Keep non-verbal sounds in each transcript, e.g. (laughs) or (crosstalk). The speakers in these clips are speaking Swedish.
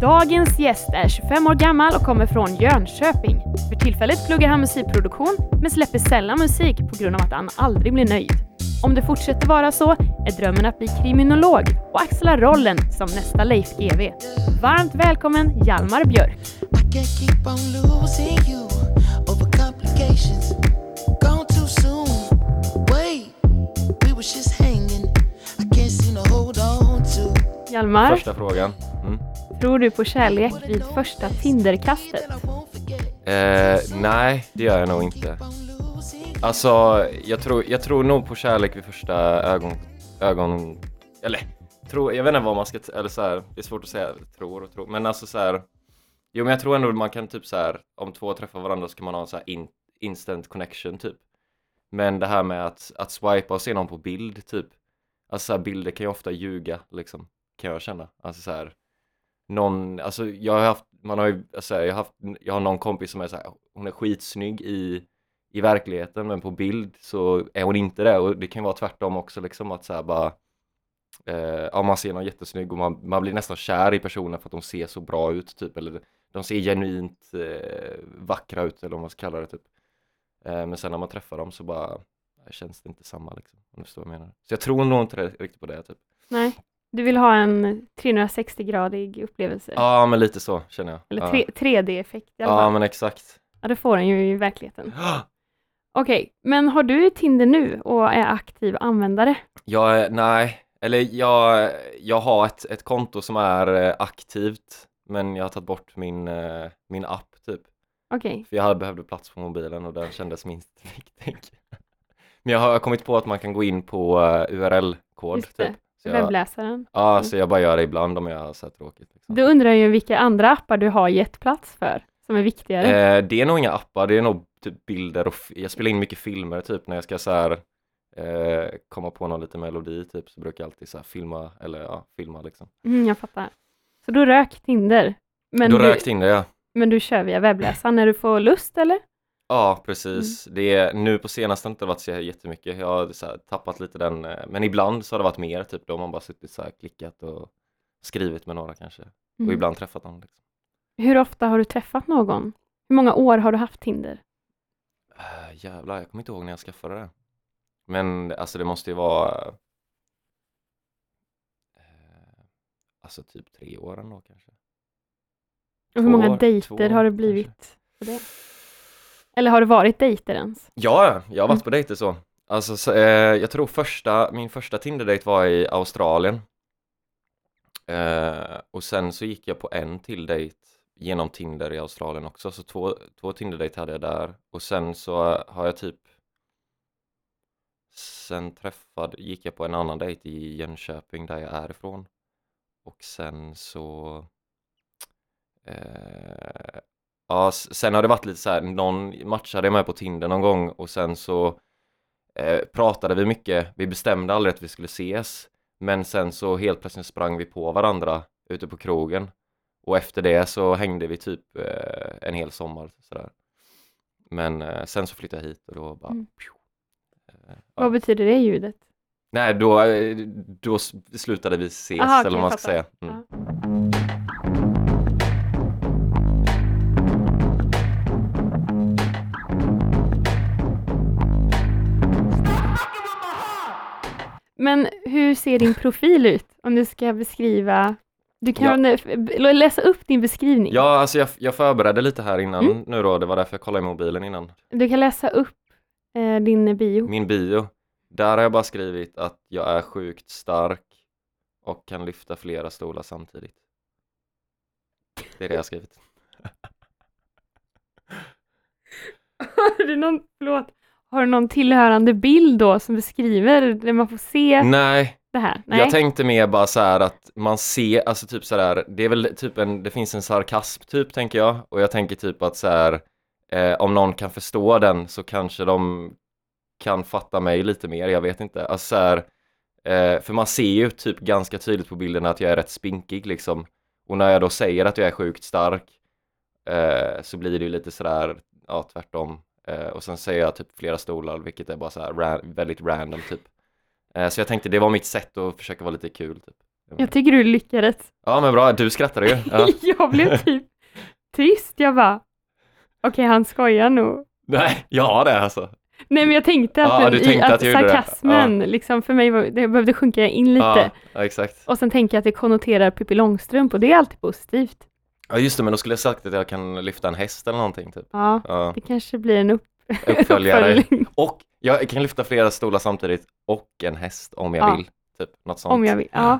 Dagens gäst är 25 år gammal och kommer från Jönköping. För tillfället pluggar han musikproduktion men släpper sällan musik på grund av att han aldrig blir nöjd. Om det fortsätter vara så är drömmen att bli kriminolog och axla rollen som nästa Leif GW. Varmt välkommen Hjalmar Björk! Hjalmar, Första frågan. Tror du på kärlek vid första Tinderkastet? Eh, nej, det gör jag nog inte. Alltså, jag tror, jag tror nog på kärlek vid första ögon... ögon eller, tro, jag vet inte vad man ska... Eller så här, det är svårt att säga tror och tror. Men alltså så här... Jo, men jag tror ändå man kan typ så här... Om två träffar varandra så kan man ha en så här in, instant connection typ. Men det här med att, att swipa och se någon på bild typ. Alltså så här, bilder kan ju ofta ljuga liksom. Kan jag känna. Alltså så här... Någon, alltså jag har haft, man har ju, alltså jag har haft, jag har någon kompis som är så här, hon är skitsnygg i i verkligheten men på bild så är hon inte det. Och det kan ju vara tvärtom också liksom att så här bara eh, ja man ser någon jättesnygg och man, man blir nästan kär i personen för att de ser så bra ut typ. Eller de ser genuint eh, vackra ut eller vad man ska kalla det typ. Eh, men sen när man träffar dem så bara känns det inte samma liksom. Om du förstår vad jag menar. Så jag tror nog inte riktigt på det typ. Nej, du vill ha en 360-gradig upplevelse? ja men lite så känner jag Eller ja. 3- 3D-effekt i alla ja men exakt Ja, det får den ju i verkligheten. (gasps) Okej, men har du Tinder nu och är aktiv användare? Jag, nej, eller jag, jag har ett, ett konto som är eh, aktivt men jag har tagit bort min, eh, min app typ. Okej, För jag hade behövde plats på mobilen och den kändes minst viktig. (laughs) Men jag har kommit på att man kan gå in på eh, URL-kod typ. Så jag, Webbläsaren. ja, så jag bara gör det ibland om jag har så här tråkigt. Liksom. Då undrar jag ju vilka andra appar du har gett plats för, som är viktigare. Eh, det är nog inga appar, det är nog typ bilder och jag spelar in mycket filmer typ när jag ska så här eh, komma på någon liten melodi typ så brukar jag alltid så här filma eller ja, filma liksom. Mm, jag fattar. Så då rök Tinder. Men, Då du, rökt in det ja. men du kör via webbläsaren när du får lust, eller? Ja, precis. Det är, nu på senaste har det inte varit så jättemycket. Jag har så här, tappat lite den, eh, men ibland så har det varit mer, typ då har man bara suttit så här klickat och skrivit med några kanske. Och Mm. ibland träffat någon. Liksom. Hur ofta har du träffat någon? Hur många år har du haft Tinder? Äh, jävlar, jag kommer inte ihåg när jag skaffade det. Men alltså det måste ju vara eh, Alltså typ tre år ändå kanske. Och hur många år, dejter två har det kanske. blivit? På det? Eller har du varit dejter ens? Ja, jag har varit Mm. på dejter så. Alltså, så, eh, jag tror första, min första Tinder-dejt var i Australien. Eh, och sen så gick jag på en till dejt genom Tinder i Australien också, så två, två Tinder-dejter hade jag där. Och sen så har jag typ Sen träffade, gick jag på en annan dejt i Jönköping där jag är ifrån. Och sen så eh, Ja, sen har det varit lite så här, någon matchade jag med på Tinder någon gång och sen så eh, pratade vi mycket, vi bestämde aldrig att vi skulle ses men sen så helt plötsligt sprang vi på varandra ute på krogen och efter det så hängde vi typ eh, en hel sommar sådär. Men eh, sen så flyttade jag hit och då bara Mm. pju. Eh, ja. Vad betyder det ljudet? Nej, då, eh, då slutade vi ses Aha, eller vad man ska säga. Mm. Ja. Hur ser din profil ut? Om du ska beskriva... Du kan eh, läsa upp din beskrivning. Ja, alltså jag, jag förberedde lite här innan Mm. nu då, det var därför jag kollade i mobilen innan. Du kan läsa upp eh, din bio. Min bio, där har jag bara skrivit att jag är sjukt stark och kan lyfta flera stolar samtidigt. Det är det jag har skrivit. (laughs) Har du någon, förlåt, har du någon tillhörande bild då som beskriver där man får se Nej, det här? Nej. jag tänkte mer bara så här att man ser, alltså typ så där, det är väl typ en, det finns en sarkasm typ tänker jag och jag tänker typ att så här, eh, om någon kan förstå den så kanske de kan fatta mig lite mer, jag vet inte. Alltså så här, eh, för man ser ju typ ganska tydligt på bilden att jag är rätt spinkig liksom. Och när jag då säger att jag är sjukt stark eh, så blir det ju lite sådär, ja tvärtom. Eh, och sen säger jag typ flera stolar, vilket är bara så här ra- väldigt random typ. Eh, så jag tänkte det var mitt sätt att försöka vara lite kul typ. Jag tycker du lyckades. Ja men bra, du skrattar ju. Ja. (laughs) jag blev typ tyst. Jag bara, okej han skojar nog. Nej, ja det alltså. Nej men jag tänkte att, Ja, du i, tänkte att att sarkasmen, liksom för mig, var, det behövde sjunka in lite. Ja, ja, exakt. Och sen tänker jag att det konnoterar Pippi Långstrump och det är alltid positivt. Ja just det, men då skulle jag sagt att jag kan lyfta en häst eller någonting typ. Ja, Ja, det kanske blir en upp (laughs) uppföljare. uppföljning. Och jag kan lyfta flera stolar samtidigt och en häst om jag Ja. vill. Typ något sånt. Om jag vill. Ja.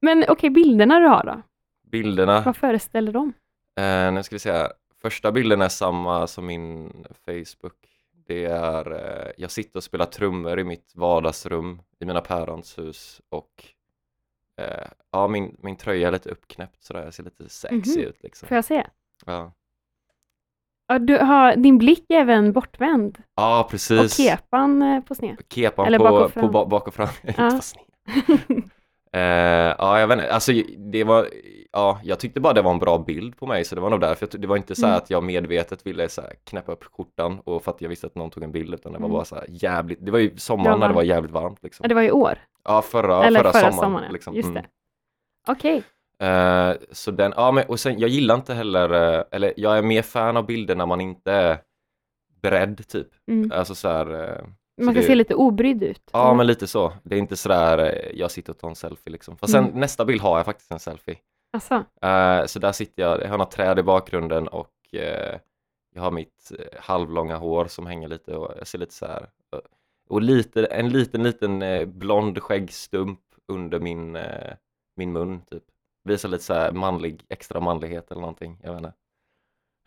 Men okej, bilderna du har då? Bilderna, Vad föreställer de? eh, nu ska vi se. Första bilden är samma som min Facebook. Det är, eh, jag sitter och spelar trummor i mitt vardagsrum i mina pärons hus och eh, ja, min, min tröja är lite uppknäppt sådär, jag ser lite sexy Mhm. ut liksom. Får jag se? Ja. Ja, du har, din blick är även bortvänd ja, och precis. kepan eh, på sned. Kepan Eller på, bak och på fram. ba- bak och fram. (laughs) Ja. Eh, ja, jag vet inte, alltså det var, ja, jag tyckte bara det var en bra bild på mig så det var nog därför, jag- det var inte så Mm. att jag medvetet ville så här knäppa upp skjortan och för att jag visste att någon tog en bild utan det var Mm. bara så här jävligt, det var ju sommaren var när det var jävligt varmt Ja, liksom. det var i år. Ja, förra, Eller förra, förra, sommaren. sommaren. liksom. Just Mm. det. Okej. Eh, så den, ja men och sen jag gillar inte heller, eh, eller jag är mer fan av bilder när man inte är beredd typ. Mm. Alltså så här, eh, Man ska det- se lite obrydd ut. Ja men lite så. Det är inte sådär jag sitter och tar en selfie liksom. Fast sen Mm. nästa bild har jag faktiskt en selfie. Alltså, så där sitter jag, jag har några träd i bakgrunden och jag har mitt halvlånga hår som hänger lite och jag ser lite så här och lite, en liten liten blond skäggstump under min, min mun typ. Visar lite så här manlig, extra manlighet eller någonting, jag vet inte.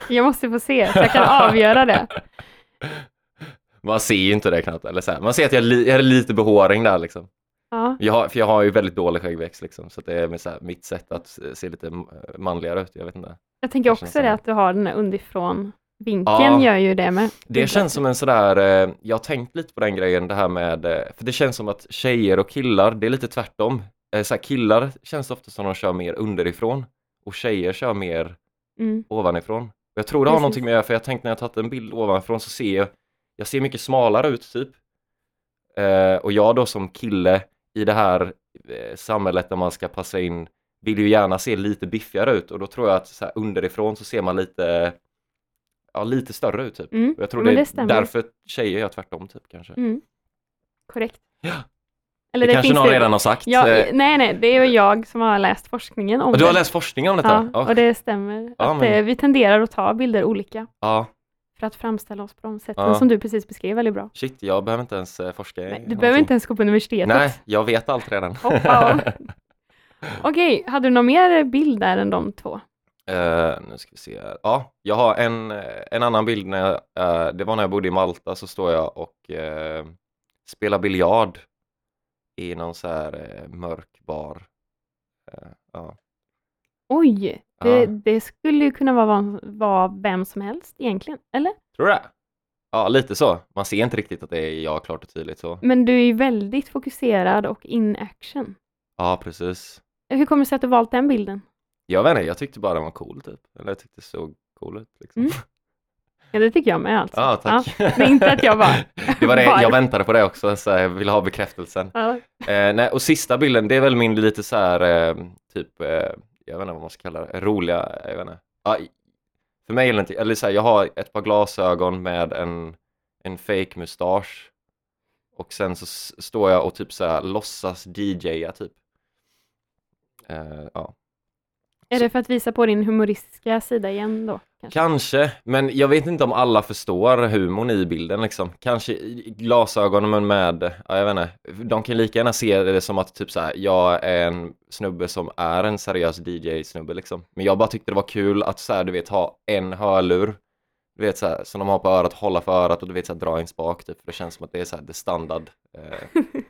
jag måste få se så jag kan (laughs) avgöra det. Man ser ju inte det knappt, eller så här. man ser att jag, li- jag har lite behåring där liksom. Ja. Jag har, för jag har ju väldigt dålig skäggväxt liksom, så det är så här, mitt sätt att se lite manligare ut, jag vet inte. Jag tänker också det sån. att du har den här underifrån vinkeln Ja. gör ju det med. Det känns som en sådär, eh, jag har tänkt lite på den grejen, det här med, eh, för det känns som att tjejer och killar, det är lite tvärtom. Eh, så här, killar känns ofta som de kör mer underifrån och tjejer kör mer Mm. ovanifrån. Jag tror det har Precis. någonting med det, för jag tänkte när jag tagit en bild ovanifrån så ser jag, jag ser mycket smalare ut typ. Eh, och jag då som kille i det här eh, samhället där man ska passa in vill ju gärna se lite biffigare ut och då tror jag att så här, underifrån så ser man lite ja, lite större ut typ. Mm. Och jag tror det det är stämmer. därför tjejer gör tvärtom typ kanske. Mm. Korrekt. Ja. Eller det, kanske finns någon det- redan har sagt. Ja, Eh, nej, nej, det är ju jag som har läst forskningen om och du har det. läst forskning om detta? Ja, och det stämmer. Ja, att men- eh, vi tenderar att ta bilder olika ja, för att framställa oss på de sätten Ja. som du precis beskrev väldigt bra. shit, jag behöver inte ens eh, forska Nej, du någonting. behöver inte ens gå på universitetet. Nej, jag vet allt redan. Hoppa. (laughs) Okej, hade du någon mer bild där än de två? Eh, nu ska vi se här. Ja, jag har en, en annan bild när jag, eh, det var när jag bodde i Malta så står jag och eh, spelar biljard i någon så här eh, mörk bar. Eh, ja. Oj, det, Ja. det skulle ju kunna vara, vara vem som helst egentligen, eller? Tror du det? Ja, lite så. Man ser inte riktigt att det är jag klart och tydligt så. Men du är ju väldigt fokuserad och in action. Ja, precis. Hur kommer det sig att du valt den bilden? Jag vet inte, jag tyckte bara den var cool typ. Eller jag tyckte det såg cool ut liksom. Mm. (laughs) Ja, det tycker jag med alltså. Ja, tack. men inte att jag bara, (laughs) det var det, jag (laughs) väntade på det också, så jag ville ha bekräftelsen. Ja. Eh, nej, och sista bilden, det är väl min lite så här, eh, typ, eh, jag vet inte vad man ska kalla det, roliga, jag vet inte. Ja, för mig är det inte, eller så här, jag har ett par glasögon med en, en fake mustasch och sen så står jag och typ så här låtsas DJa typ. Eh, ja. Är det för att visa på din humoristiska sida igen då? Kanske? Kanske, men jag vet inte om alla förstår humorn i bilden liksom. Kanske glasögonen med, ja, jag vet inte, de kan lika gärna se det som att typ så här, jag är en snubbe som är en seriös DJ-snubbe liksom. Men jag bara tyckte det var kul att så här, du vet, ha en hörlur, du vet så här, som de har på örat, hålla för örat och du vet så här, dra en spak typ. För det känns som att det är så här, det standard. Eh, (laughs)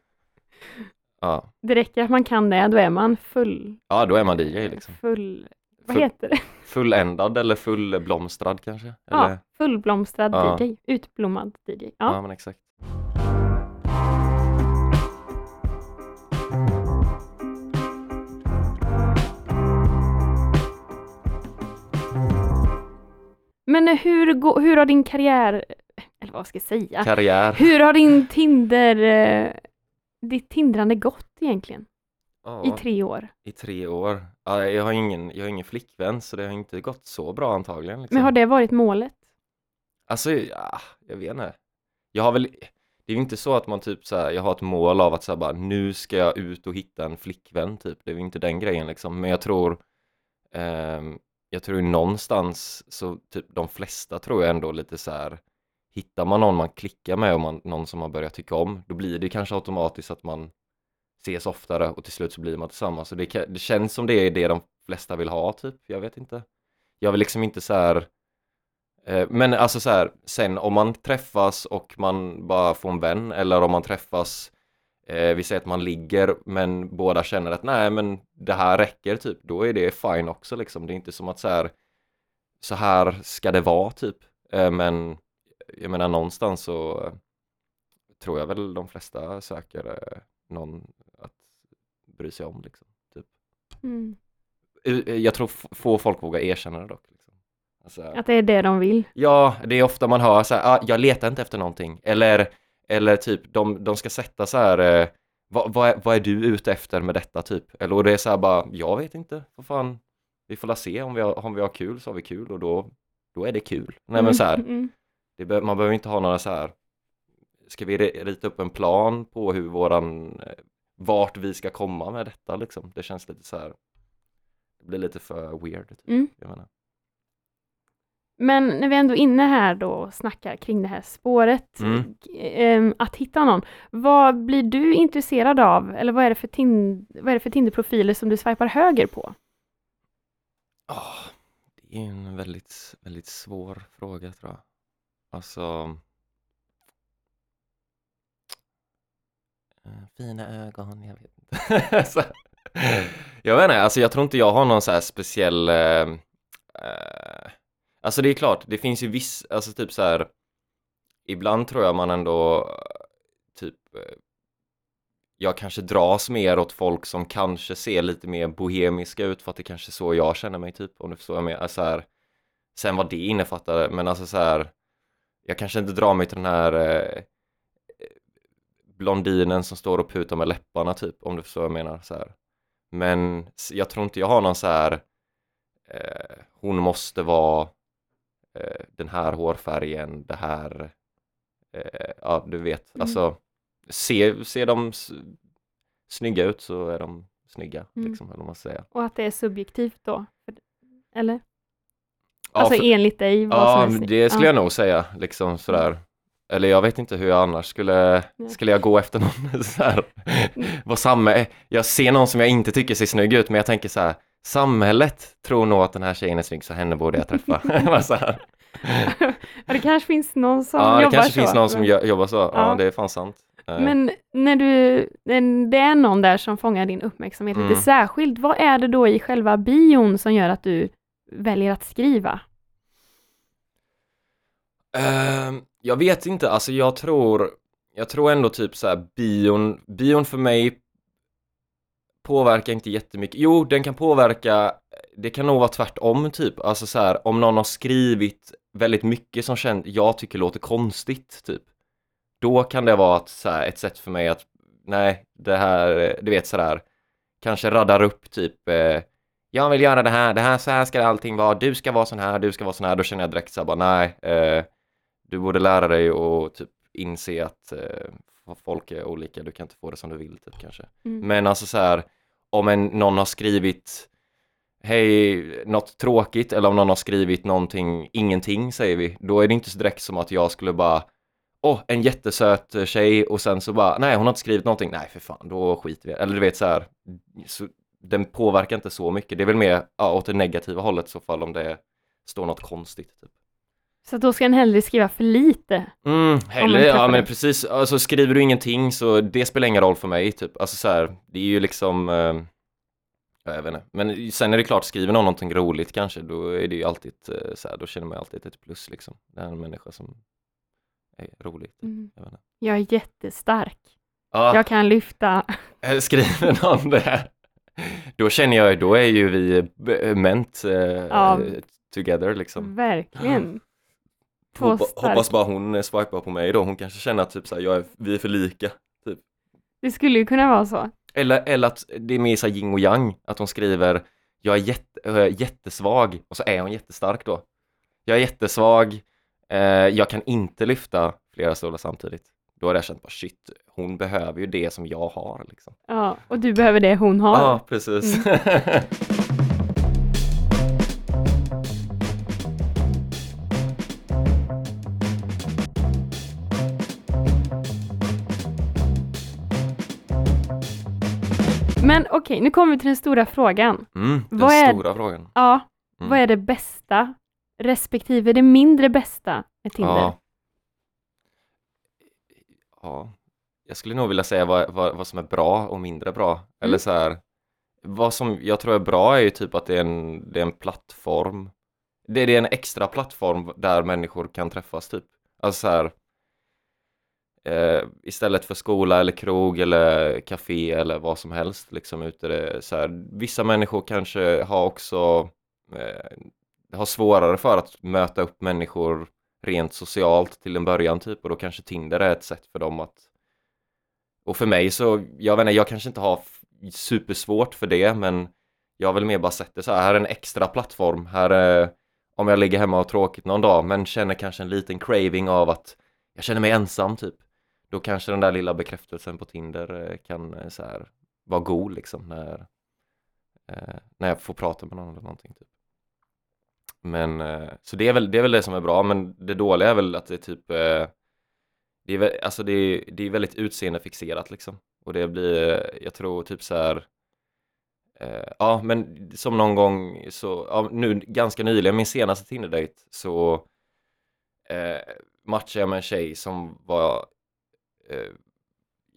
ja. Det räcker att man kan det, då är man full. ja, då är man DJ liksom. Full, vad Full- heter det? (laughs) Fulländad eller fullblomstrad kanske? Ja, Eller? fullblomstrad Ja. DJ. Utblommad DJ. ja, Ja. men exakt. Men hur, hur har din karriär, eller vad ska jag säga? Karriär. Hur har din Tinder, eh, ditt tindrande gått egentligen? Ja, i tre år. i tre år. Ja, jag, har ingen, jag har ingen flickvän så det har inte gått så bra antagligen. Liksom. Men har det varit målet? Alltså, ja, jag vet inte. Jag har väl, det är ju inte så att man typ så här, jag har ett mål av att så här bara, nu ska jag ut och hitta en flickvän typ. Det är ju inte den grejen liksom. Men jag tror, ehm, jag tror någonstans så typ de flesta tror jag ändå lite så här, hittar man någon man klickar med och man, någon som man börjar tycka om, då blir det kanske automatiskt att man ses oftare och till slut så blir man tillsammans. Så det, det känns som det är det de flesta vill ha typ, jag vet inte. Jag vill liksom inte så här Eh, Men alltså så här, sen om man träffas och man bara får en vän eller om man träffas eh, vi säger att man ligger men båda känner att nej men det här räcker typ, då är det fine också liksom. Det är inte som att så här så här ska det vara typ. Eh, men jag menar någonstans så eh, tror jag väl de flesta söker eh, någon att bry sig om liksom. Typ. Mm. Eh, Jag tror få folk vågar erkänna det dock. Liksom. Alltså, Att det är det de vill. Ja, det är ofta man hör så här, ah, jag letar inte efter någonting. Eller, eller typ, de, de ska sätta så här, eh, vad, vad, är, vad är du ute efter med detta typ? Eller och det är så här bara, jag vet inte, vad fan, vi får la se om vi har, om vi har kul så har vi kul och då, då är det kul. Nej men så här, Mm. det, be- man behöver inte ha några så här, ska vi ri- rita upp en plan på hur våran, eh, vart vi ska komma med detta liksom? Det känns lite så här, det blir lite för weird. Typ. Mm. Men när vi ändå är inne här då och snackar kring det här spåret, Mm. ehm, att hitta någon. Vad blir du intresserad av? Eller vad är det för, tin- vad är det för Tinder-profiler som du swipar höger på? Ah, det är en väldigt, väldigt svår fråga tror jag. Alltså... Eh, fina ögon, jag vet inte. (laughs) Så, jag vet inte, alltså jag tror inte jag har någon så här speciell... Eh, eh, alltså det är klart, det finns ju viss, alltså typ så här... Ibland tror jag man ändå eh, typ... Eh, jag kanske dras mer åt folk som kanske ser lite mer bohemiska ut för att det kanske är så jag känner mig typ om du förstår vad jag menar. Alltså här, sen vad det innefattar, men alltså så här jag kanske inte drar mig till den här eh, blondinen som står och putar med läpparna typ om du förstår vad jag menar så här. Men jag tror inte jag har någon så här eh, hon måste vara eh, den här hårfärgen, det här eh, ja du vet, Mm. alltså ser, ser de snygga ut så är de snygga Mm. liksom, eller vad man säga. Och att det är subjektivt då? Eller? Ja, alltså för- enligt dig, vad Ja, som det skulle Ja. jag nog säga, liksom sådär. Eller jag vet inte hur jag annars skulle, skulle jag gå efter någon (laughs) så här, vad samma, jag ser någon som jag inte tycker ser snygg ut, men jag tänker så här, samhället tror nog att den här tjejen är snygg, så henne borde jag träffa. (laughs) Bara så här. ja, det kanske finns någon som Ja, det jobbar kanske så. finns någon som jobbar så, ja, Ja. det är fan sant. Eh, men när du, när det är någon där som fångar din uppmärksamhet Mm. lite särskilt, vad är det då i själva bion som gör att du väljer att skriva? Uh, jag vet inte, alltså jag tror, jag tror ändå typ så här bion, bion för mig påverkar inte jättemycket. Jo, den kan påverka, det kan nog vara tvärtom typ. Alltså så här, om någon har skrivit väldigt mycket som känd, jag tycker låter konstigt typ. Då kan det vara ett, så här, ett sätt för mig att, nej, det här, du vet sådär, kanske raddar upp typ eh, jag vill göra det här, det här, så här ska allting vara, du ska vara sån här, du ska vara sån här, då känner jag direkt så här bara nej, eh, du borde lära dig och typ inse att eh, folk är olika, du kan inte få det som du vill typ kanske. Mm. Men alltså så här, om en, någon har skrivit hej, något tråkigt eller om någon har skrivit någonting, ingenting säger vi, då är det inte så direkt som att jag skulle bara Åh, en jättesöt tjej och sen så bara, nej hon har inte skrivit någonting, nej för fan, då skiter vi. Eller du vet så här, så, den påverkar inte så mycket, det är väl mer ja, åt det negativa hållet i så fall om det står något konstigt. Typ. Så då ska en hellre skriva för lite. Mm, träffar ja men precis, alltså skriver du ingenting så det spelar ingen roll för mig typ, alltså så här, det är ju liksom eh, ja, jag vet inte, men sen är det klart, skriver någon någonting roligt kanske, då är det ju alltid eh, så här, då känner man alltid ett plus liksom, det är en människa som är rolig. Typ. Mm. Jag vet inte. Jag är jättestark. Ja, Jag kan lyfta. (laughs) skriver någon det, då känner jag, då är ju vi eh, ment eh, Ja. together liksom. Verkligen. (gasps) Två Hoppa, hoppas bara hon eh, swipar på mig då, hon kanske känner att typ så här, jag är, vi är för lika. Det skulle ju kunna vara så. Eller, eller att det är mer så yin och yang, att hon skriver jag är jätte, äh, jättesvag och så är hon jättestark då. Jag är jättesvag, eh, jag kan inte lyfta flera stolar samtidigt. Då har jag känt bara shit, hon behöver ju det som jag har liksom. Ja, och du behöver det hon har. Ja, precis. Men okej, nu kommer vi till den stora frågan. Mm, den Vad är- stora frågan. Ja, Mm. vad är det bästa respektive det mindre bästa med Tinder? Ja. Ja. Jag skulle nog vilja säga vad, vad, vad som är bra och mindre bra. Eller Mm. så här, vad som jag tror är bra är ju typ att det är en, det är en plattform. Det, det är en extra plattform där människor kan träffas typ. Alltså så här, eh, istället för skola eller krog eller café eller vad som helst liksom ute det, så här, vissa människor kanske har också eh, har svårare för att möta upp människor rent socialt till en början typ och då kanske Tinder är ett sätt för dem att och för mig så, jag vet inte, jag kanske inte har supersvårt för det men jag har väl mer bara sett det så här, här är en extra plattform, här är om jag ligger hemma och har tråkigt någon dag men känner kanske en liten craving av att jag känner mig ensam typ då kanske den där lilla bekräftelsen på Tinder eh, kan eh, så här vara god liksom när eh, när jag får prata med någon eller någonting typ. Men eh, så det är väl det är väl det som är bra men det dåliga är väl att det är typ eh, det är väl, alltså det är, det är väldigt utseendefixerat liksom och det blir, eh, jag tror typ så här eh, ja men som någon gång så, ja, nu ganska nyligen, min senaste Tinder-dejt så eh, matchade jag med en tjej som var eh,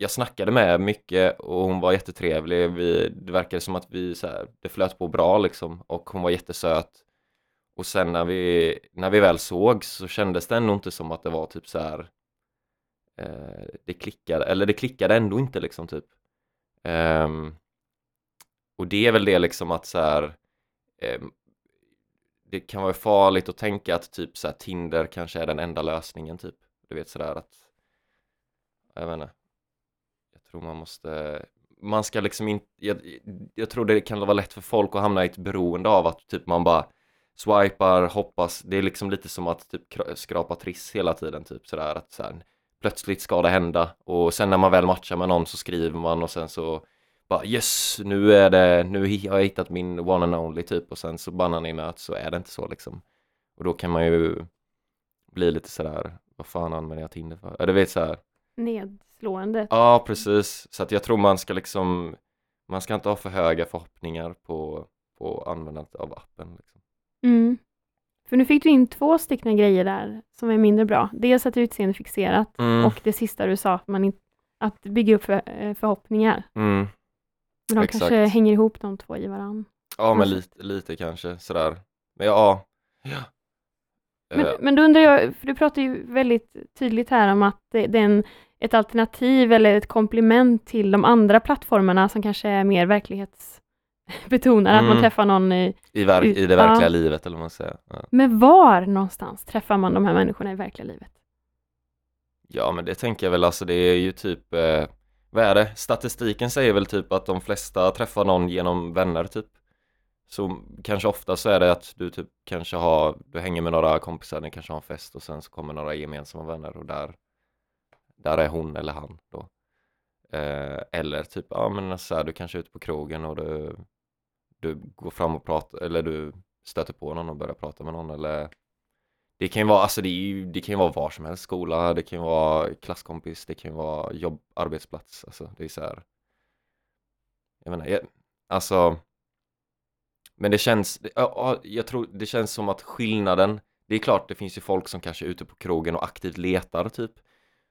jag snackade med mycket och hon var jättetrevlig. Vi, det verkade som att vi så här, det flöt på bra liksom och hon var jättesöt. Och sen när vi, när vi väl såg så kändes det ändå inte som att det var typ så här eh, det klickade, eller det klickade ändå inte liksom typ. Um, och det är väl det liksom att så här eh, det kan vara farligt att tänka att typ så här Tinder kanske är den enda lösningen typ. Du vet sådär att jag vet inte. Jag tror man måste man ska liksom inte, jag, jag tror det kan vara lätt för folk att hamna i ett beroende av att typ man bara swipar, hoppas, det är liksom lite som att typ kra- skrapa triss hela tiden typ sådär att så här, plötsligt ska det hända och sen när man väl matchar med någon så skriver man och sen så bara yes, nu är det, nu har jag hittat min one and only typ och sen så bannar ni nöt så är det inte så liksom och då kan man ju bli lite sådär, vad fan använder jag Tinder för? Ja, du vet såhär Nedslående. Ja, precis. Så att jag tror man ska liksom, man ska inte ha för höga förhoppningar på, på användandet av appen. Liksom. Mm. För nu fick du in två stycken grejer där som är mindre bra. Dels att det är utseendefixerat Mm, och det sista du sa, att, man in, att bygga upp för, eh, förhoppningar. mm. Men de Exakt. kanske hänger ihop de två i varann. Ja, men Kanske. lite, lite kanske sådär. Men ja, ja. Men, Eh, men då undrar jag, för du pratar ju väldigt tydligt här om att det, det är en, ett alternativ eller ett komplement till de andra plattformarna som kanske är mer verklighetsbetonade, att man Mm. träffar någon i, i, ver- ut- I det verkliga ja. livet eller vad man säger. Ja. Men var någonstans träffar man de här människorna i verkliga livet? ja, men det tänker jag väl alltså det är ju typ, eh, vad är det? Statistiken säger väl typ att de flesta träffar någon genom vänner typ. Så kanske ofta så är det att du typ kanske har, du hänger med några kompisar, ni kanske har en fest och sen så kommer några gemensamma vänner och där, där är hon eller han då. Eh, eller typ, ja men så här, du kanske är ute på krogen och du, du går fram och pratar, eller du stöter på någon och börjar prata med någon eller det kan ju vara, alltså det, är ju, det kan ju vara var som helst, skola, det kan ju vara klasskompis, det kan ju vara jobb, arbetsplats, alltså det är så här. Jag menar, jag, alltså men det känns, ja, jag tror det känns som att skillnaden, det är klart det finns ju folk som kanske är ute på krogen och aktivt letar typ.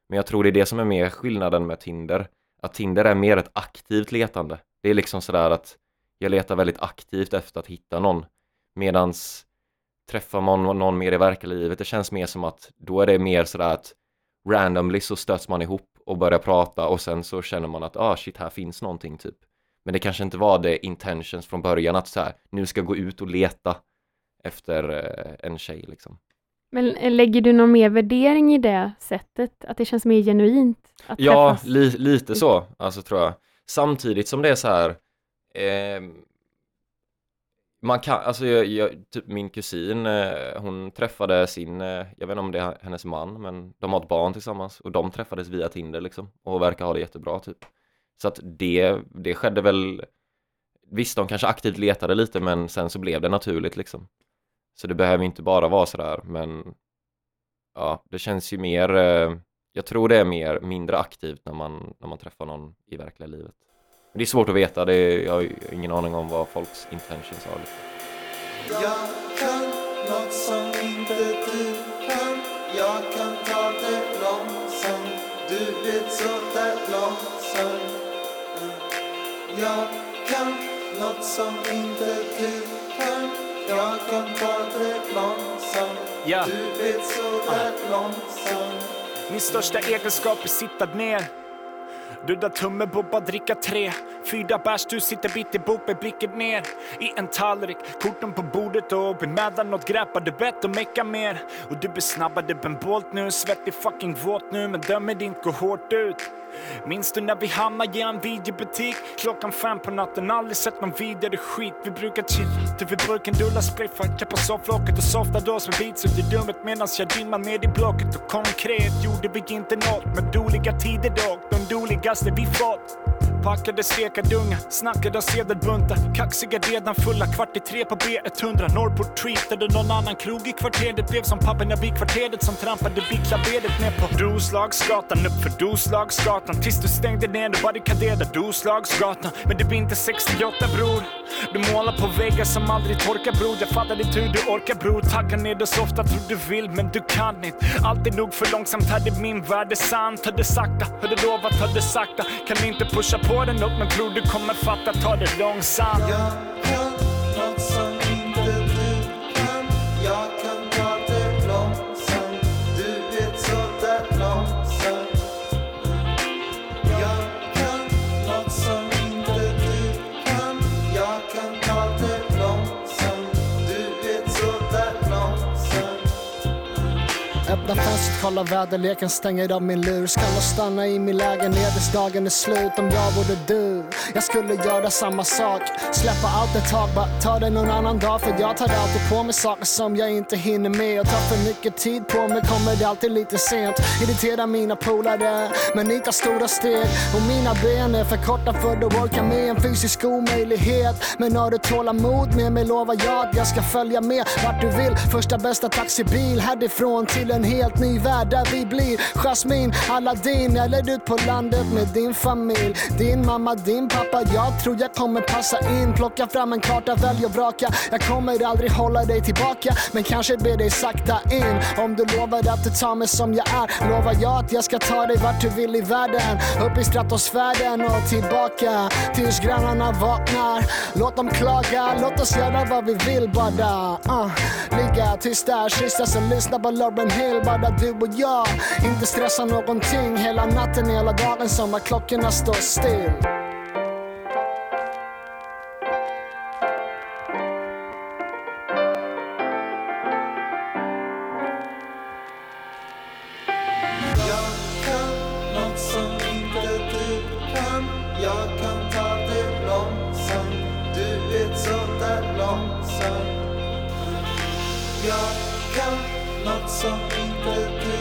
Men jag tror det är det som är mer skillnaden med Tinder. Att Tinder är mer ett aktivt letande. Det är liksom sådär att jag letar väldigt aktivt efter att hitta någon. Medans träffar man någon mer i verkliga livet, det känns mer som att då är det mer sådär att randomly så stöts man ihop och börjar prata och sen så känner man att ah shit här finns någonting typ. Men det kanske inte var det intentions från början att så här, nu ska jag gå ut och leta efter eh, en tjej liksom. Men eh, lägger du någon mer värdering i det sättet? Att det känns mer genuint? Ja, li, lite så, alltså tror jag. samtidigt som det är så här Eh, man kan, alltså jag, jag, typ min kusin, eh, hon träffade sin, eh, jag vet inte om det är hennes man, men de har ett barn tillsammans och de träffades via Tinder liksom och verkar ha det jättebra typ. Så att det, det skedde väl, visst de kanske aktivt letade lite men sen så blev det naturligt liksom. Så det behöver inte bara vara sådär, men ja, det känns ju mer, eh, jag tror det är mer, mindre aktivt när man, när man träffar någon i verkliga livet. Men det är svårt att veta, det är, jag har ingen aning om vad folks intentions har. Jag kan något som inte du kan Jag kan ta det långsamt Du vet sådär långsamt. Jag kan något som inte du kan Jag kan ta det långsamt. Du vet sådär långsamt Min största egenskap är sitta ner du där tumme, bara dricka tre. Fyra bärs, du sitter bitt i bok med blicken ner. I en tallrik, korten på bordet och bemädar något du bett och mecka mer? Och du blir snabbare än Bolt nu, svettig fucking våt nu men dömer inte gå hårt ut. Minns du när vi hamnade i en videobutik? Klockan fem på natten? Aldrig sett någon vidare skit. Vi brukar chilla du vid burken, rulla spliffar, på sofflocket och softade oss med beats ut i rummet medan jag dimmade ner i blocket. Och konkret gjorde vi inte nåt, men dåliga tider dock, de Gasly be fucked. Packade stekardungar, snackade om sedelbuntar Kaxiga redan fulla, kvart i tre på B100 Norrport treatade någon annan krog i kvarteret? Blev som papporna vid kvarteret som trampade vid klaveret ner på Roslagsgatan uppför Roslagsgatan Tills du stängde ner och barrikaderade Roslagsgatan Men det blir inte 68 bror. Du målar på väggar som aldrig torkar bror. Jag fattar inte hur du orkar bror. Tagga ner dig så ofta tror du vill men du kan inte. Allt är nog för långsamt, här är min värld det är sant. Ta det sakta, hör du lovat, ta det sakta Kan inte pusha på den upp men bror du kommer fatta, ta det långsamt. Öppna fönstret, kolla väderleken, stänger av min lur. Skall och stanna i min lägenhet tills dagen är slut? Om jag vore du, jag skulle göra samma sak. Släppa allt ett tag, bara ta det någon annan dag. För jag tar alltid på mig saker som jag inte hinner med. Och tar för mycket tid på mig, kommer det alltid lite sent. Irriterar mina polare, men ni tar stora steg. Och mina ben är för korta för att orka med en fysisk omöjlighet. Men har du tålamod med mig lovar jag att jag ska följa med vart du vill. Första bästa taxibil härifrån till en helt ny värld där vi blir. Jasmine, Aladdin eller ut på landet med din familj. Din mamma, din pappa, jag tror jag kommer passa in. Plocka fram en karta, välj och vraka. Jag kommer aldrig hålla dig tillbaka men kanske be dig sakta in. Om du lovar att du tar mig som jag är lovar jag att jag ska ta dig vart du vill i världen. Upp i stratosfären och tillbaka tills grannarna vaknar. Låt dem klaga, låt oss göra vad vi vill bara. Uh. Ligga tysta, kyssas och lyssna på Lauren Hill bara du och jag, inte stressa någonting Hela natten, hela dagen som att klockorna står still. Jag kan något som inte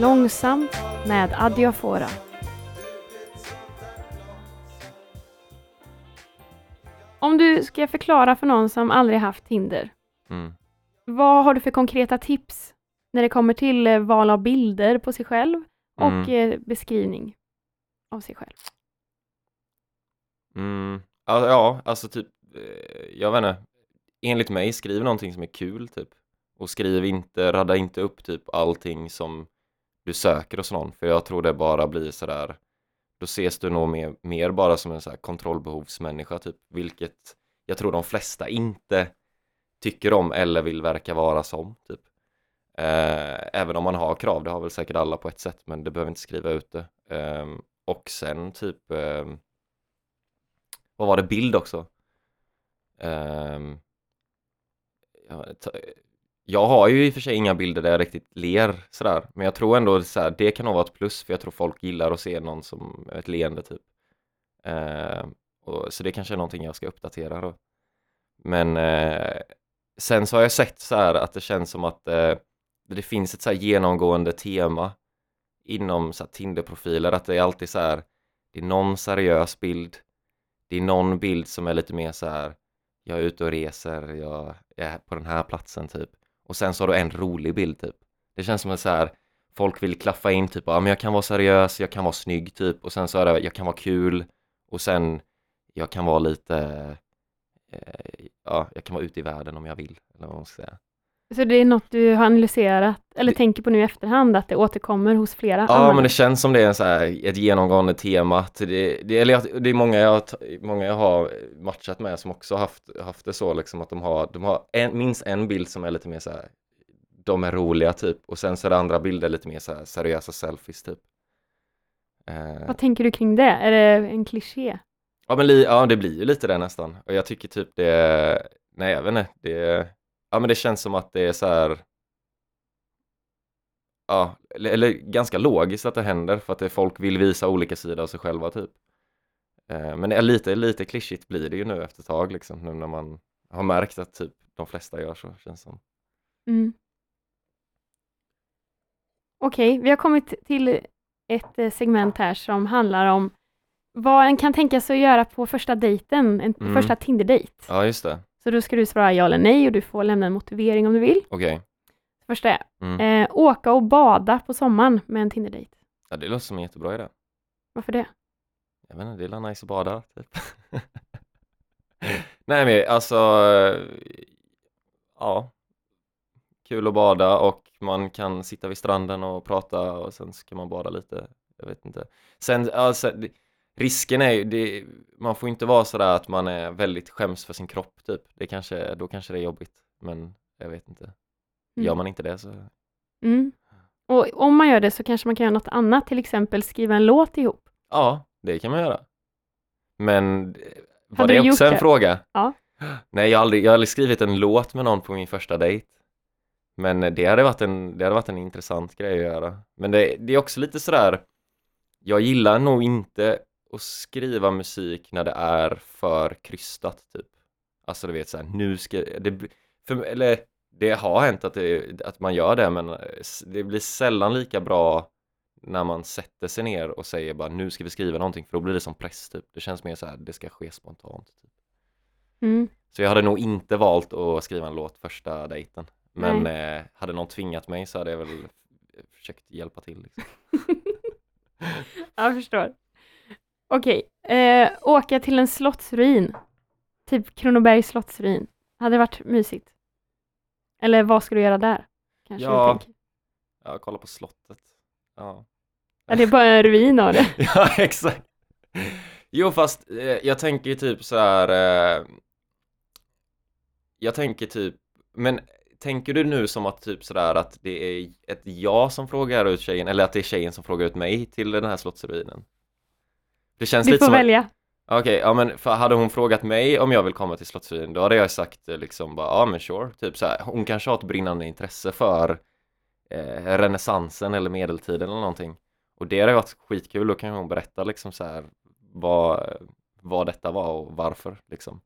Långsamt med Adiafora. Om du ska förklara för någon som aldrig haft Tinder, Mm. vad har du för konkreta tips när det kommer till eh, val av bilder på sig själv och Mm. eh, beskrivning av sig själv? Mm. Ja, ja, alltså typ, eh, jag vet inte, enligt mig, skriv någonting som är kul typ. Och skriv inte, radda inte upp typ allting som du söker hos någon. För jag tror det bara blir sådär, då ses du nog mer, mer bara som en så här kontrollbehovsmänniska typ, vilket jag tror de flesta inte tycker om eller vill verka vara som typ. Eh, även om man har krav, det har väl säkert alla på ett sätt, men det behöver inte skriva ut det. Eh, och sen typ, eh, vad var det, bild också? Ehm, jag, har ju i och för sig inga bilder där jag riktigt ler sådär, men jag tror ändå så här, det kan nog vara ett plus för jag tror folk gillar att se någon som ett leende typ. Eh, och, så det kanske är någonting jag ska uppdatera då. Men eh, sen så har jag sett så här att det känns som att eh, det finns ett så här genomgående tema inom så här Tinder-profiler, att det är alltid så här, det är någon seriös bild, det är någon bild som är lite mer så här, jag är ute och reser, jag är på den här platsen typ. Och sen så har du en rolig bild typ. Det känns som att så här, folk vill klaffa in typ, ja men jag kan vara seriös, jag kan vara snygg typ. Och sen så är det, jag kan vara kul. Och sen, jag kan vara lite, eh, ja, jag kan vara ute i världen om jag vill. Eller vad man ska säga. Så det är något du har analyserat, eller Det- tänker på nu i efterhand, att det återkommer hos flera? Ja, användare? men det känns som det är en så här, ett genomgående tema. Det, det, eller det är många jag, många jag har matchat med som också haft, haft det så liksom att de har, de har en, minst en bild som är lite mer så här, de är roliga typ och sen så är det andra bilder lite mer så här seriösa selfies typ. Eh, Vad tänker du kring det? Är det en kliché? ja, men li, ja, det blir ju lite det nästan och jag tycker typ det, nej jag vet inte, det, ja men det känns som att det är så här ja, eller, eller ganska logiskt att det händer för att det, folk vill visa olika sidor av sig själva typ. Eh, men det är lite, lite klyschigt blir det ju nu efter ett tag liksom, nu när man har märkt att typ de flesta gör så, känns som. Mm. Okej, vi har kommit till ett eh, segment här som handlar om vad en kan tänka sig att göra på första dejten, en Mm. första Tinder-dejt. Ja, just det. Så då ska du svara ja eller nej och du får lämna en motivering om du vill. Okej. Första är, Mm. eh, åka och bada på sommaren med en Tinder-dejt. Ja, det låter som en jättebra idé. Varför det? Jag vet inte, det är väl nice att bada, typ. (laughs) Nej men alltså, eh, ja. Kul att bada och man kan sitta vid stranden och prata och sen ska man bada lite. Jag vet inte. Sen, alltså, det, risken är ju, det, man får inte vara sådär att man är väldigt skäms för sin kropp, typ. Det kanske, då kanske det är jobbigt, men jag vet inte. Gör man inte det så, Mm. Och om man gör det så kanske man kan göra något annat, till exempel skriva en låt ihop. Ja, det kan man göra. Men var Hade det också en det? fråga? Ja. Nej, jag har, aldrig, jag har aldrig skrivit en låt med någon på min första dejt. Men det hade varit en, det hade varit en intressant grej att göra. Men det, det är också lite sådär, jag gillar nog inte att skriva musik när det är för krystat typ. Alltså du vet såhär, nu ska, det, för, eller det har hänt att, det, att man gör det men eh, det blir sällan lika bra när man sätter sig ner och säger bara nu ska vi skriva någonting för då blir det som press typ. Det känns mer så här, det ska ske spontant. Typ. Mm. Så jag hade nog inte valt att skriva en låt första dejten. Men eh, hade någon tvingat mig så hade jag väl försökt hjälpa till. Liksom. (laughs) Jag förstår. Okej, eh, åka till en slottsruin. Typ Kronobergs slottsruin. Hade varit mysigt? Eller vad ska du göra där? Kanske Ja. Ja, kolla på slottet. Ja, Ja, det är bara en ruin av det. (laughs) ja exakt. Jo, fast eh, jag tänker typ så här. Eh, jag tänker typ, men tänker du nu som att typ sådär att det är ett jag som frågar ut tjejen eller att det är tjejen som frågar ut mig till den här slottsruinen? Det känns Du lite får som att- välja. Okej, ja men för hade hon frågat mig om jag vill komma till Slottsruin då hade jag sagt eh, liksom bara ja men sure, typ så här. Hon kanske har ett brinnande intresse för eh, renässansen eller medeltiden eller någonting och det hade varit skitkul, då kan hon berätta liksom så här vad, vad detta var och varför liksom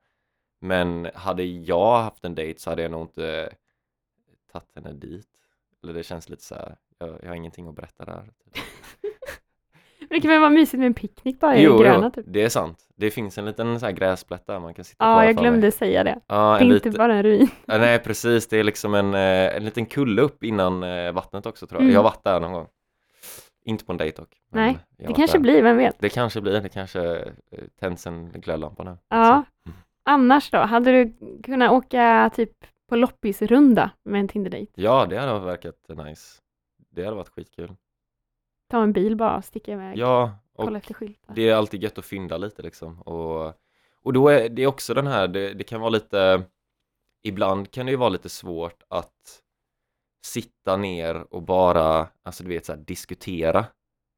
men hade jag haft en dejt så hade jag nog inte tagit henne dit eller det känns lite så här jag, jag har ingenting att berätta där typ. Det kan väl vara mysigt med en picknick bara i Jo, gröna jo, typ. det är sant. Det finns en liten så här gräsplätt där man kan sitta Ja, jag glömde mig. säga det. Ja, Det är inte bara en ruin. ja, nej precis, det är liksom en, eh, en liten kulle upp innan eh, vattnet också tror jag. Mm. Jag har varit där någon gång. Inte på en dejt dock. Nej, Det kanske där. blir, vem vet? Det kanske blir, det kanske eh, tänds en glödlampa nu. Ja. Så. Annars då? Hade du kunnat åka typ på loppisrunda med en Tinder-dejt? Ja, det hade verkat nice. Det hade varit skitkul. Ta en bil bara och sticka iväg. Ja, och Kolla efter skyltar. det är alltid gött att fynda lite liksom. Och, och då är det också den här, det, det kan vara lite, ibland kan det ju vara lite svårt att sitta ner och bara, alltså du vet så här, diskutera.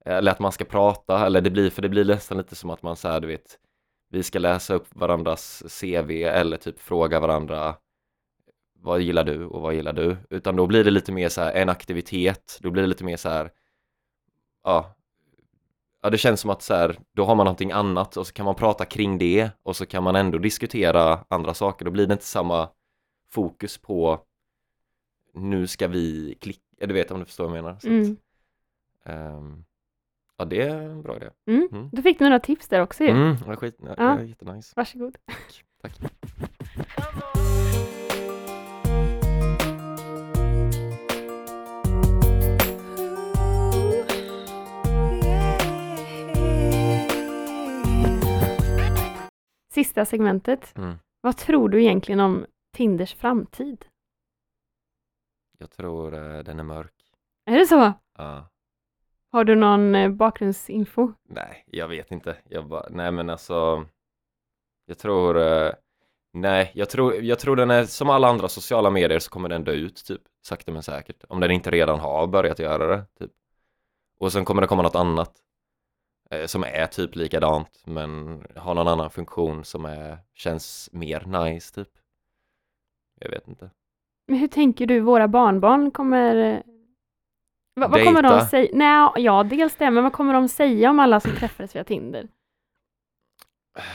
Eller att man ska prata, eller det blir, för det blir nästan lite som att man så här, du vet, vi ska läsa upp varandras CV eller typ fråga varandra vad gillar du och vad gillar du? Utan då blir det lite mer så här en aktivitet, då blir det lite mer så här ja, ja det känns som att så här, då har man någonting annat och så kan man prata kring det och så kan man ändå diskutera andra saker, då blir det inte samma fokus på nu ska vi klicka, du vet om du förstår vad jag menar? Så att, Mm. ehm, ja, det är en bra idé. Mm. Mm. Du fick några tips där också ju. Mm, ja, skit, ja, Ja. jättenice. Varsågod. Tack. Sista segmentet. Mm. Vad tror du egentligen om Tinders framtid? Jag tror eh, den är mörk. Är det så? Ja. Har du någon eh, bakgrundsinfo? Nej, jag vet inte. Jag bara, nej men alltså Jag tror eh, Nej, jag tror, jag tror den är som alla andra sociala medier så kommer den dö ut typ sakta men säkert. Om den inte redan har börjat göra det typ. Och sen kommer det komma något annat som är typ likadant men har någon annan funktion som är, känns mer nice typ. Jag vet inte. Men hur tänker du våra barnbarn kommer... eh, Vad, vad kommer de säga? Nej, ja, dels det, men vad kommer de säga om alla som träffades via Tinder?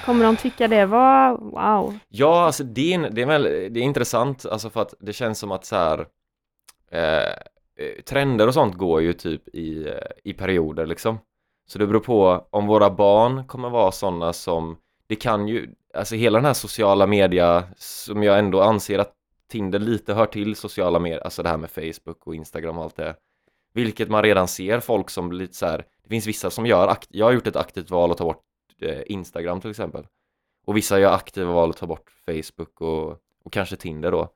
Kommer de tycka det var wow? Ja, alltså det är, det är, väl, det är intressant, alltså för att det känns som att så här eh, eh, trender och sånt går ju typ i, eh, i perioder liksom. Så det beror på om våra barn kommer vara sådana som, det kan ju, alltså hela den här sociala media som jag ändå anser att Tinder lite hör till sociala medier, alltså det här med Facebook och Instagram och allt det. Vilket man redan ser folk som blir lite så här, det finns vissa som gör, akt, jag har gjort ett aktivt val att ta bort eh, Instagram till exempel. Och vissa gör aktiva val att ta bort Facebook och, och kanske Tinder då.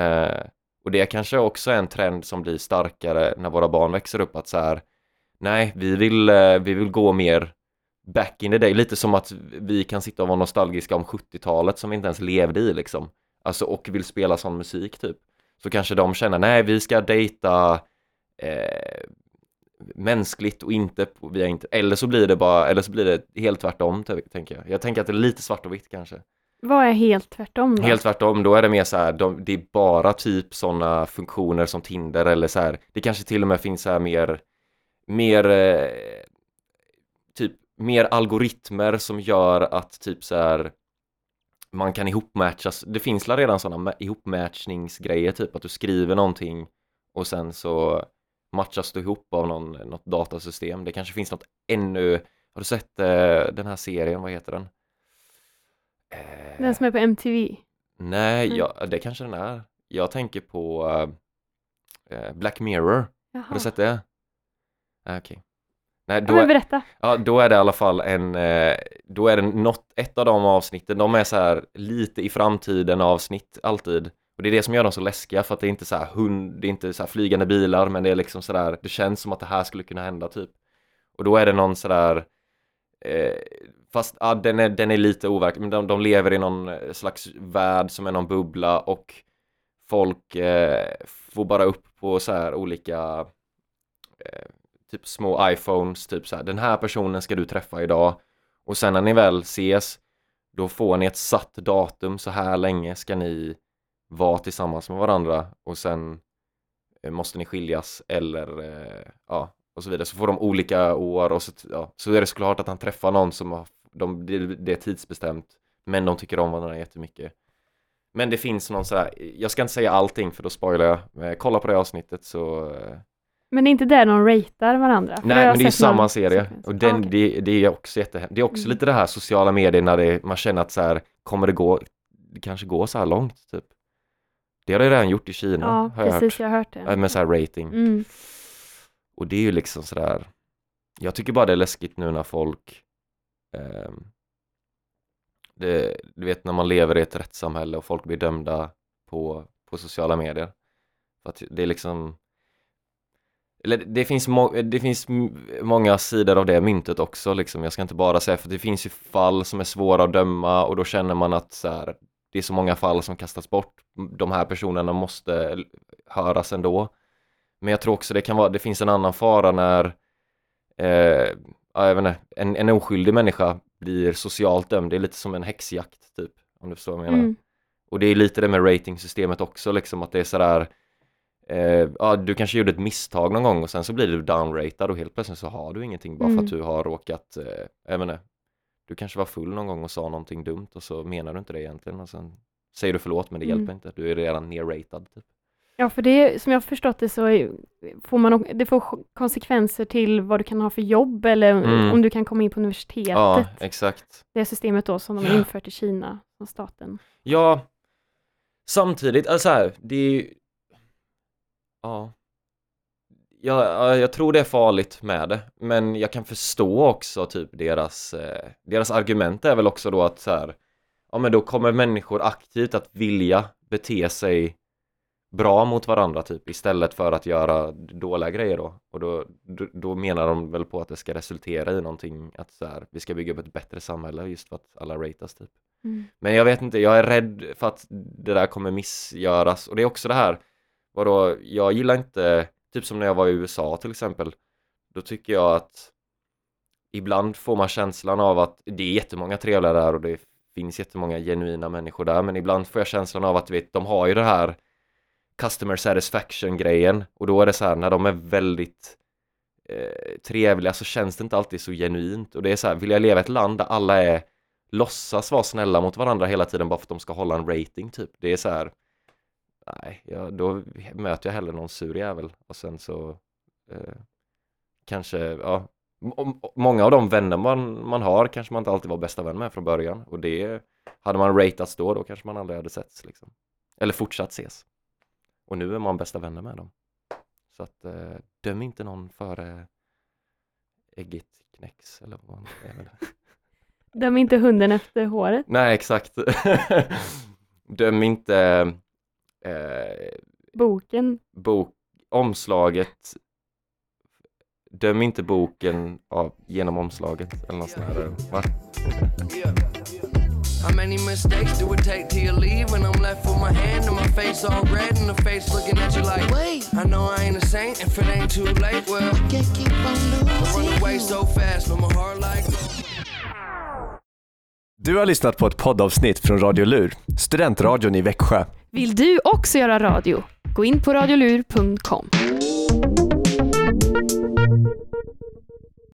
Eh, och det kanske också är en trend som blir starkare när våra barn växer upp att så här, nej, vi vill, eh, vi vill gå mer back in the day, lite som att vi kan sitta och vara nostalgiska om 70-talet som vi inte ens levde i liksom. Alltså och vill spela sån musik typ. Så kanske de känner, nej, vi ska dejta eh, mänskligt och inte via inte eller så blir det bara, eller så blir det helt tvärtom tänker jag. Jag tänker att det är lite svart och vitt kanske. Vad är helt tvärtom då? Helt tvärtom, då är det mer så här, de, det är bara typ sådana funktioner som Tinder eller så här, det kanske till och med finns så här mer, mer, eh, typ mer algoritmer som gör att typ så här man kan ihopmatchas, det finns väl redan sådana ihopmatchningsgrejer, typ att du skriver någonting och sen så matchas du ihop av någon, något datasystem. Det kanske finns något ännu, har du sett eh, den här serien, vad heter den? Eh, Den som är på MTV? Nej, Mm. ja, det kanske den är. Jag tänker på eh, Black Mirror. Jaha. Har du sett det? Ah, Okej. Nej, Ja, då, men är, berätta. ja, då är det i alla fall en, eh, då är det något, ett av de avsnitten, de är så här lite i framtiden avsnitt alltid. Och det är det som gör dem så läskiga för att det är inte så här hund, det är inte så här flygande bilar men det är liksom så där, det känns som att det här skulle kunna hända typ. Och då är det någon så där eh, fast ja, den, är, den är lite overklig, men de, de lever i någon eh, slags värld som är någon bubbla och folk eh, får bara upp på så här olika eh, typ små iPhones, typ så här, den här personen ska du träffa idag och sen när ni väl ses då får ni ett satt datum, så här länge ska ni vara tillsammans med varandra och sen eh, måste ni skiljas eller eh, ja, och så vidare. Så får de olika år och så, ja, så är det såklart att han träffar någon som har, de, det, är tidsbestämt men de tycker om varandra jättemycket. Men det finns någon sådär, jag ska inte säga allting för då spoilar jag. Men kolla på det avsnittet så eh, men det är inte där de ratear varandra? För Nej men det är ju samma serie och Ah, den, okej. det, det är också jätte, det är också Mm. lite det här sociala medier när det, man känner att så här, kommer det gå, det kanske går så här långt typ. Det har det redan gjort i Kina Ja, har jag precis, hört, jag har hört det. Äh, med så här rating. Mm. Och det är ju liksom sådär, jag tycker bara det är läskigt nu när folk, ehm, det, du vet när man lever i ett rättssamhälle och folk blir dömda på, på sociala medier. För att det är liksom, eller det finns, det finns många sidor av det myntet också liksom. Jag ska inte bara säga för det finns ju fall som är svåra att döma och då känner man att så här, det är så många fall som kastas bort. De här personerna måste höras ändå. Men jag tror också det kan vara, det finns en annan fara när eh, ja, jag vet inte, en, en oskyldig människa blir socialt dömd. Det är lite som en häxjakt typ, om du förstår vad jag menar. Mm. Och det är lite det med ratingsystemet också, liksom att det är sådär eh, Ja, du kanske gjorde ett misstag någon gång och sen så blir du downratad och helt plötsligt så har du ingenting bara för Mm. att du har råkat, eh, jag inte, du kanske var full någon gång och sa någonting dumt och så menar du inte det egentligen och sen säger du förlåt men det Mm. hjälper inte, du är redan nerratad typ. Ja, för det som jag har förstått det så får man, det får konsekvenser till vad du kan ha för jobb eller Mm. om du kan komma in på universitetet. Ja, exakt. Det systemet då som de har infört i Kina, som staten. Ja, samtidigt, alltså här, det är ju... Ja. Ja, ja, jag tror det är farligt med det, men jag kan förstå också typ deras, eh, deras argument är väl också då att så här, ja men då kommer människor aktivt att vilja bete sig bra mot varandra typ istället för att göra dåliga grejer då och då, då, då menar de väl på att det ska resultera i någonting att så här, vi ska bygga upp ett bättre samhälle just för att alla ratas typ. Mm. Men jag vet inte, jag är rädd för att det där kommer missgöras och det är också det här, vadå, jag gillar inte, typ som när jag var i USA till exempel, då tycker jag att ibland får man känslan av att det är jättemånga trevliga där och det finns jättemånga genuina människor där, men ibland får jag känslan av att vet, de har ju det här customer satisfaction grejen och då är det så här när de är väldigt eh, trevliga så känns det inte alltid så genuint och det är så här, vill jag leva i ett land där alla är låtsas vara snälla mot varandra hela tiden bara för att de ska hålla en rating typ. Det är så här, nej, ja, då möter jag hellre någon sur jävel och sen så eh, kanske, ja, många av de vänner man, man har kanske man inte alltid var bästa vän med från början och det hade man ratats då, då kanske man aldrig hade setts liksom. Eller fortsatt ses. Och nu är man bästa vänner med dem. Så att eh, döm inte någon före ägget knäcks eller vad man säger. Döm inte hunden efter håret. Nej, exakt. (laughs) Döm inte eh, Boken. bok, omslaget. Döm inte boken av, genom omslaget eller något sånt här. Va? How many mistakes do it take till you leave when I'm left with my hand and my face all red and the face looking at you like Wait, I know I ain't a saint if it ain't too late well can't keep on I losing run away so fast no my heart like Du har lyssnat på ett poddavsnitt från Radio Lur, studentradion i Växjö. Vill du också göra radio? Gå in på radiolur.com.